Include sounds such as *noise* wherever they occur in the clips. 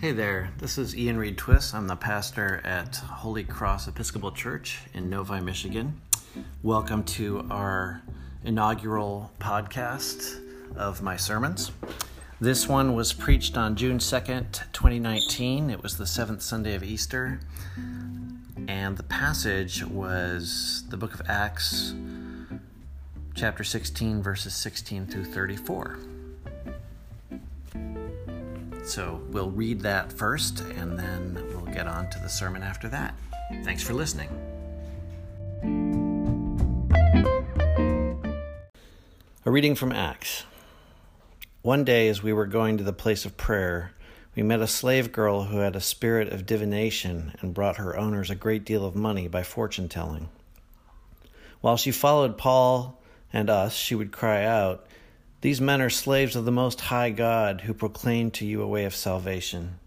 Hey there, this is Ian Reed Twist. I'm the pastor at Holy Cross Episcopal Church in Novi, Michigan. Welcome to our inaugural podcast of my sermons. This one was preached on June 2nd, 2019. It was the seventh Sunday of Easter. And the passage was the book of Acts, chapter 16, verses 16 through 34. So we'll read that first and then we'll get on to the sermon after that. Thanks for listening. A reading from Acts. One day, as we were going to the place of prayer, we met a slave girl who had a spirit of divination and brought her owners a great deal of money by fortune telling. While she followed Paul and us, she would cry out, these men are slaves of the Most High God who proclaim to you a way of salvation.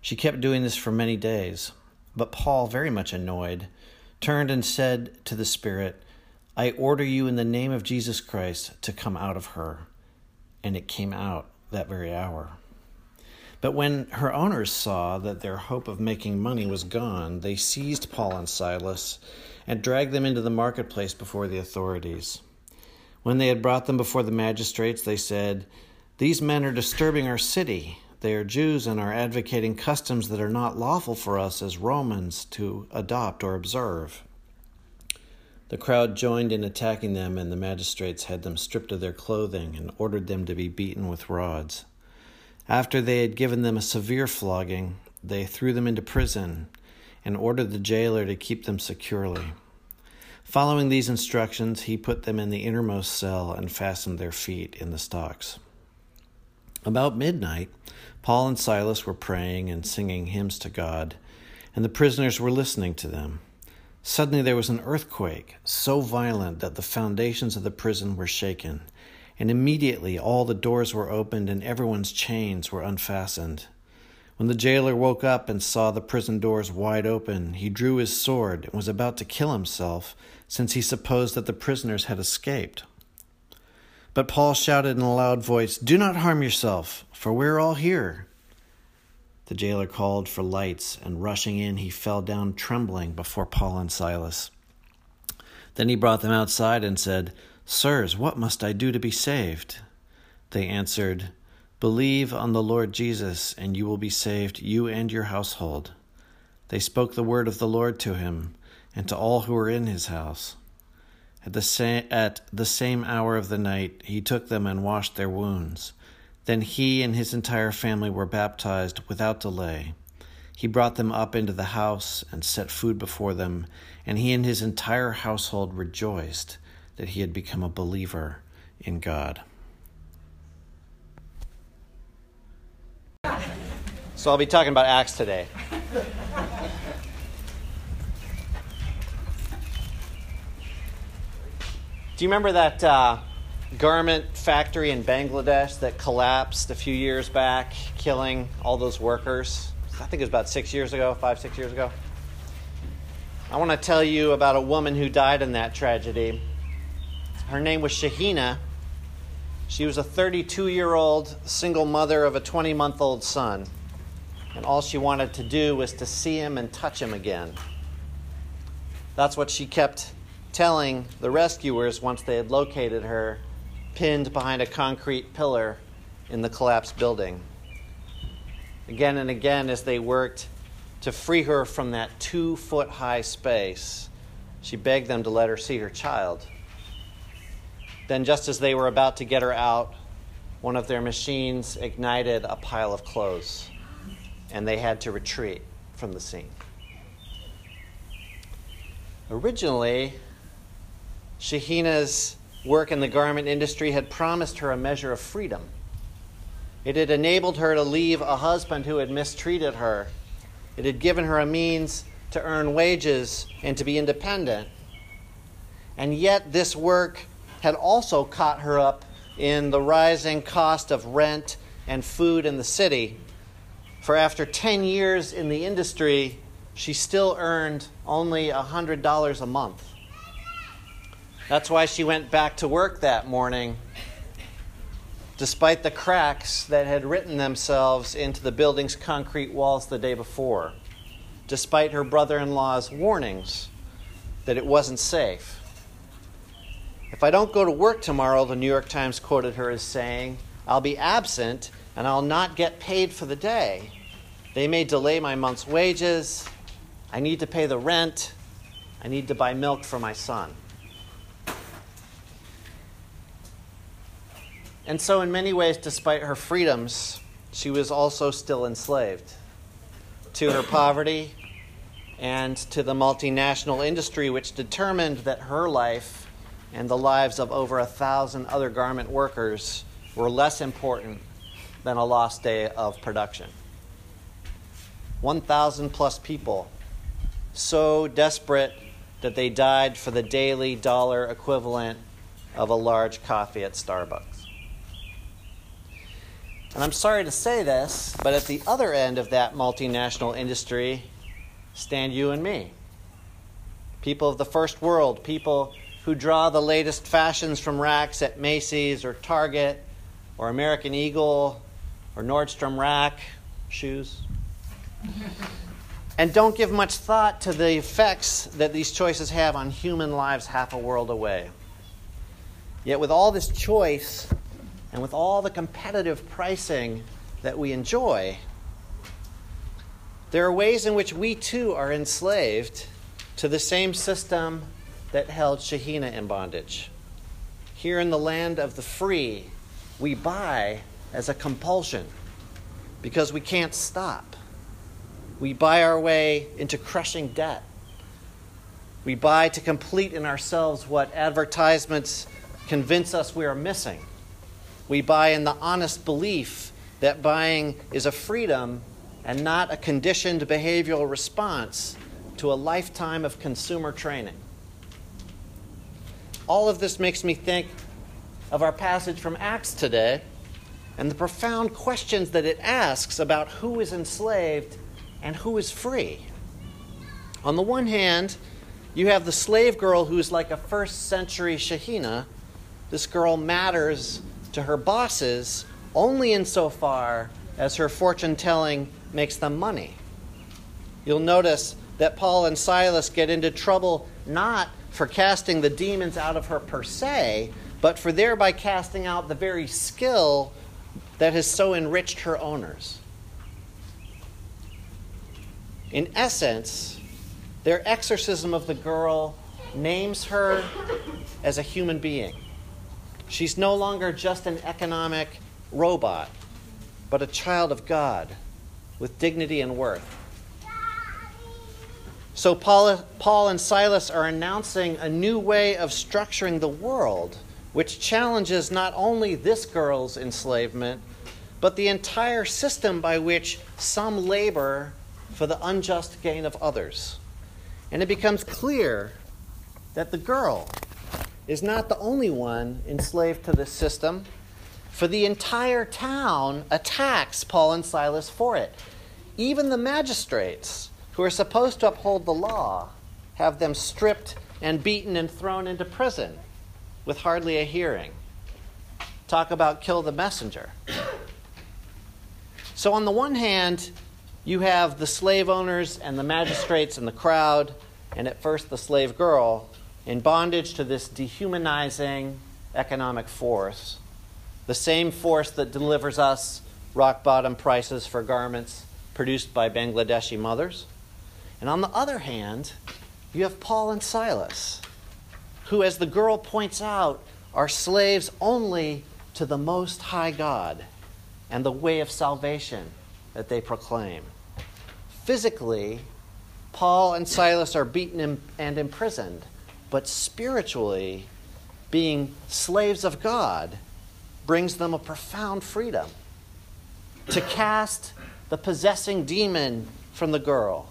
She kept doing this for many days. But Paul, very much annoyed, turned and said to the Spirit, I order you in the name of Jesus Christ to come out of her. And it came out that very hour. But when her owners saw that their hope of making money was gone, they seized Paul and Silas and dragged them into the marketplace before the authorities. When they had brought them before the magistrates, they said, These men are disturbing our city. They are Jews and are advocating customs that are not lawful for us as Romans to adopt or observe. The crowd joined in attacking them, and the magistrates had them stripped of their clothing and ordered them to be beaten with rods. After they had given them a severe flogging, they threw them into prison and ordered the jailer to keep them securely. Following these instructions, he put them in the innermost cell and fastened their feet in the stocks. About midnight, Paul and Silas were praying and singing hymns to God, and the prisoners were listening to them. Suddenly there was an earthquake, so violent that the foundations of the prison were shaken, and immediately all the doors were opened and everyone's chains were unfastened. When the jailer woke up and saw the prison doors wide open, he drew his sword and was about to kill himself, since he supposed that the prisoners had escaped. But Paul shouted in a loud voice, Do not harm yourself, for we're all here. The jailer called for lights, and rushing in, he fell down trembling before Paul and Silas. Then he brought them outside and said, Sirs, what must I do to be saved? They answered, Believe on the Lord Jesus, and you will be saved, you and your household. They spoke the word of the Lord to him and to all who were in his house. At the, sa- at the same hour of the night, he took them and washed their wounds. Then he and his entire family were baptized without delay. He brought them up into the house and set food before them, and he and his entire household rejoiced that he had become a believer in God. So I'll be talking about Acts today. Do you remember that uh, garment factory in Bangladesh that collapsed a few years back, killing all those workers? I think it was about six years ago, five, six years ago. I want to tell you about a woman who died in that tragedy. Her name was Shahina. She was a 32 year old single mother of a 20 month old son and all she wanted to do was to see him and touch him again. That's what she kept telling the rescuers once they had located her, pinned behind a concrete pillar in the collapsed building. Again and again, as they worked to free her from that two foot high space, she begged them to let her see her child. Then, just as they were about to get her out, one of their machines ignited a pile of clothes and they had to retreat from the scene. Originally, Shahina's work in the garment industry had promised her a measure of freedom. It had enabled her to leave a husband who had mistreated her. It had given her a means to earn wages and to be independent. And yet, this work had also caught her up in the rising cost of rent and food in the city for after 10 years in the industry, she still earned only $100 a month. That's why she went back to work that morning despite the cracks that had written themselves into the building's concrete walls the day before, despite her brother in law's warnings that it wasn't safe. If I don't go to work tomorrow, the New York Times quoted her as saying, I'll be absent and I'll not get paid for the day. They may delay my month's wages. I need to pay the rent. I need to buy milk for my son. And so, in many ways, despite her freedoms, she was also still enslaved to her poverty and to the multinational industry, which determined that her life and the lives of over a thousand other garment workers were less important than a lost day of production. 1,000 plus people, so desperate that they died for the daily dollar equivalent of a large coffee at Starbucks. And I'm sorry to say this, but at the other end of that multinational industry stand you and me. People of the first world, people who draw the latest fashions from racks at Macy's or Target or American Eagle or Nordstrom Rack shoes. *laughs* and don't give much thought to the effects that these choices have on human lives half a world away. Yet, with all this choice, and with all the competitive pricing that we enjoy, there are ways in which we too are enslaved to the same system that held Shahina in bondage. Here in the land of the free, we buy as a compulsion because we can't stop. We buy our way into crushing debt. We buy to complete in ourselves what advertisements convince us we are missing. We buy in the honest belief that buying is a freedom and not a conditioned behavioral response to a lifetime of consumer training. All of this makes me think of our passage from Acts today and the profound questions that it asks about who is enslaved and who is free. On the one hand, you have the slave girl who's like a first century Shahina. This girl matters to her bosses only insofar as her fortune telling makes them money. You'll notice that Paul and Silas get into trouble not for casting the demons out of her per se, but for thereby casting out the very skill that has so enriched her owners. In essence, their exorcism of the girl names her as a human being. She's no longer just an economic robot, but a child of God with dignity and worth. So, Paul, Paul and Silas are announcing a new way of structuring the world, which challenges not only this girl's enslavement, but the entire system by which some labor for the unjust gain of others. And it becomes clear that the girl, is not the only one enslaved to this system, for the entire town attacks Paul and Silas for it. Even the magistrates, who are supposed to uphold the law, have them stripped and beaten and thrown into prison with hardly a hearing. Talk about kill the messenger. So, on the one hand, you have the slave owners and the magistrates and the crowd, and at first the slave girl in bondage to this dehumanizing economic force, the same force that delivers us rock bottom prices for garments produced by Bangladeshi mothers. And on the other hand, you have Paul and Silas, who, as the girl points out, are slaves only to the Most High God and the way of salvation that they proclaim. Physically, Paul and Silas are beaten and imprisoned but spiritually, being slaves of God brings them a profound freedom to cast the possessing demon from the girl,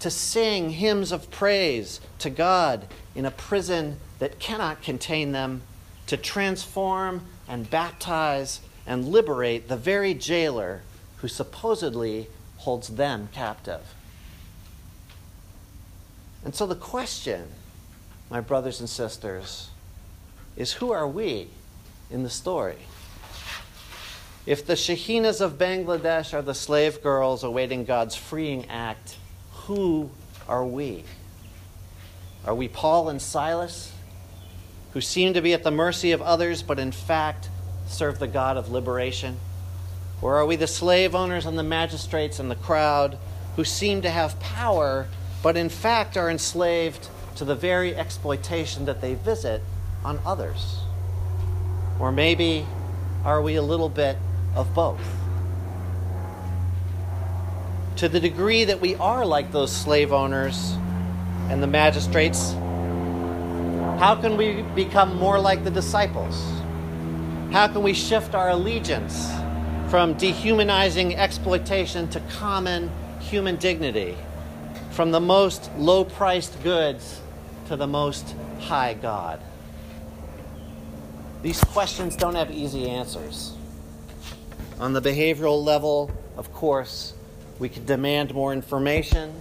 to sing hymns of praise to God in a prison that cannot contain them, to transform and baptize and liberate the very jailer who supposedly holds them captive. And so the question my brothers and sisters, is who are we in the story? If the Shahinas of Bangladesh are the slave girls awaiting God's freeing act, who are we? Are we Paul and Silas, who seem to be at the mercy of others, but in fact serve the God of liberation? Or are we the slave owners and the magistrates and the crowd who seem to have power, but in fact are enslaved to the very exploitation that they visit on others? Or maybe are we a little bit of both? To the degree that we are like those slave owners and the magistrates, how can we become more like the disciples? How can we shift our allegiance from dehumanizing exploitation to common human dignity, from the most low priced goods to the most high God? These questions don't have easy answers. On the behavioral level, of course, we can demand more information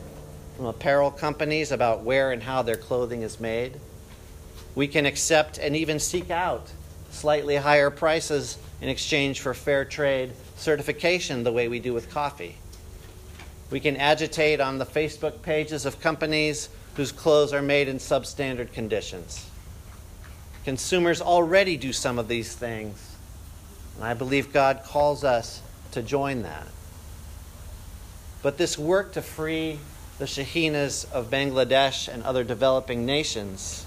from apparel companies about where and how their clothing is made. We can accept and even seek out slightly higher prices in exchange for fair trade certification, the way we do with coffee. We can agitate on the Facebook pages of companies whose clothes are made in substandard conditions. Consumers already do some of these things. And I believe God calls us to join that. But this work to free the Shahinas of Bangladesh and other developing nations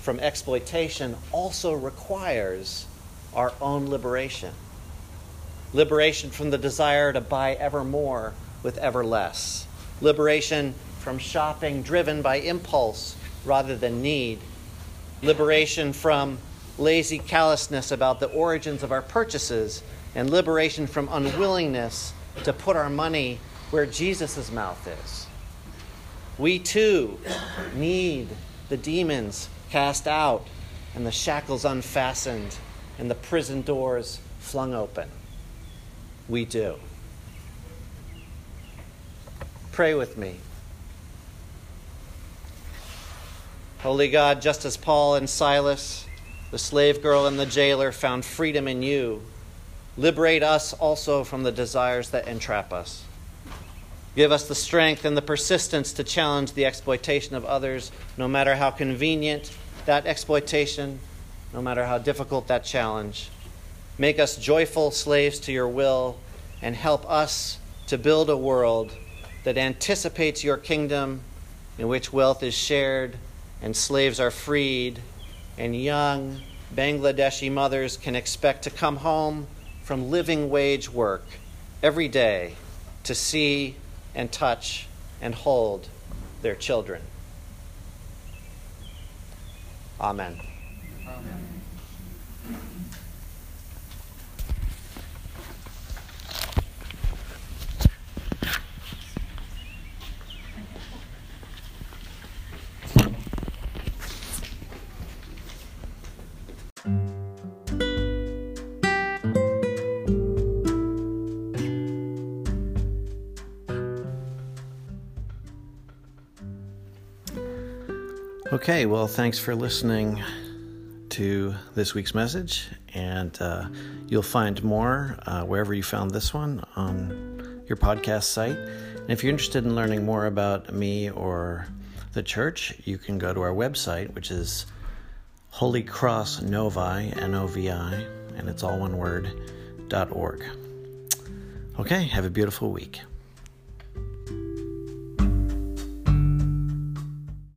from exploitation also requires our own liberation. Liberation from the desire to buy ever more with ever less. Liberation from shopping driven by impulse rather than need liberation from lazy callousness about the origins of our purchases, and liberation from unwillingness to put our money where Jesus' mouth is. We too need the demons cast out and the shackles unfastened and the prison doors flung open. We do. Pray with me. Holy God, just as Paul and Silas, the slave girl and the jailer, found freedom in you, liberate us also from the desires that entrap us. Give us the strength and the persistence to challenge the exploitation of others, no matter how convenient that exploitation, no matter how difficult that challenge. Make us joyful slaves to your will and help us to build a world that anticipates your kingdom in which wealth is shared and slaves are freed, and young Bangladeshi mothers can expect to come home from living wage work every day to see and touch and hold their children. Amen. Okay, well, thanks for listening to this week's message, and uh, you'll find more uh, wherever you found this one on your podcast site. And if you're interested in learning more about me or the church, you can go to our website, which is Holy Cross Novi, N O V I, and it's all one word, dot org. Okay, have a beautiful week.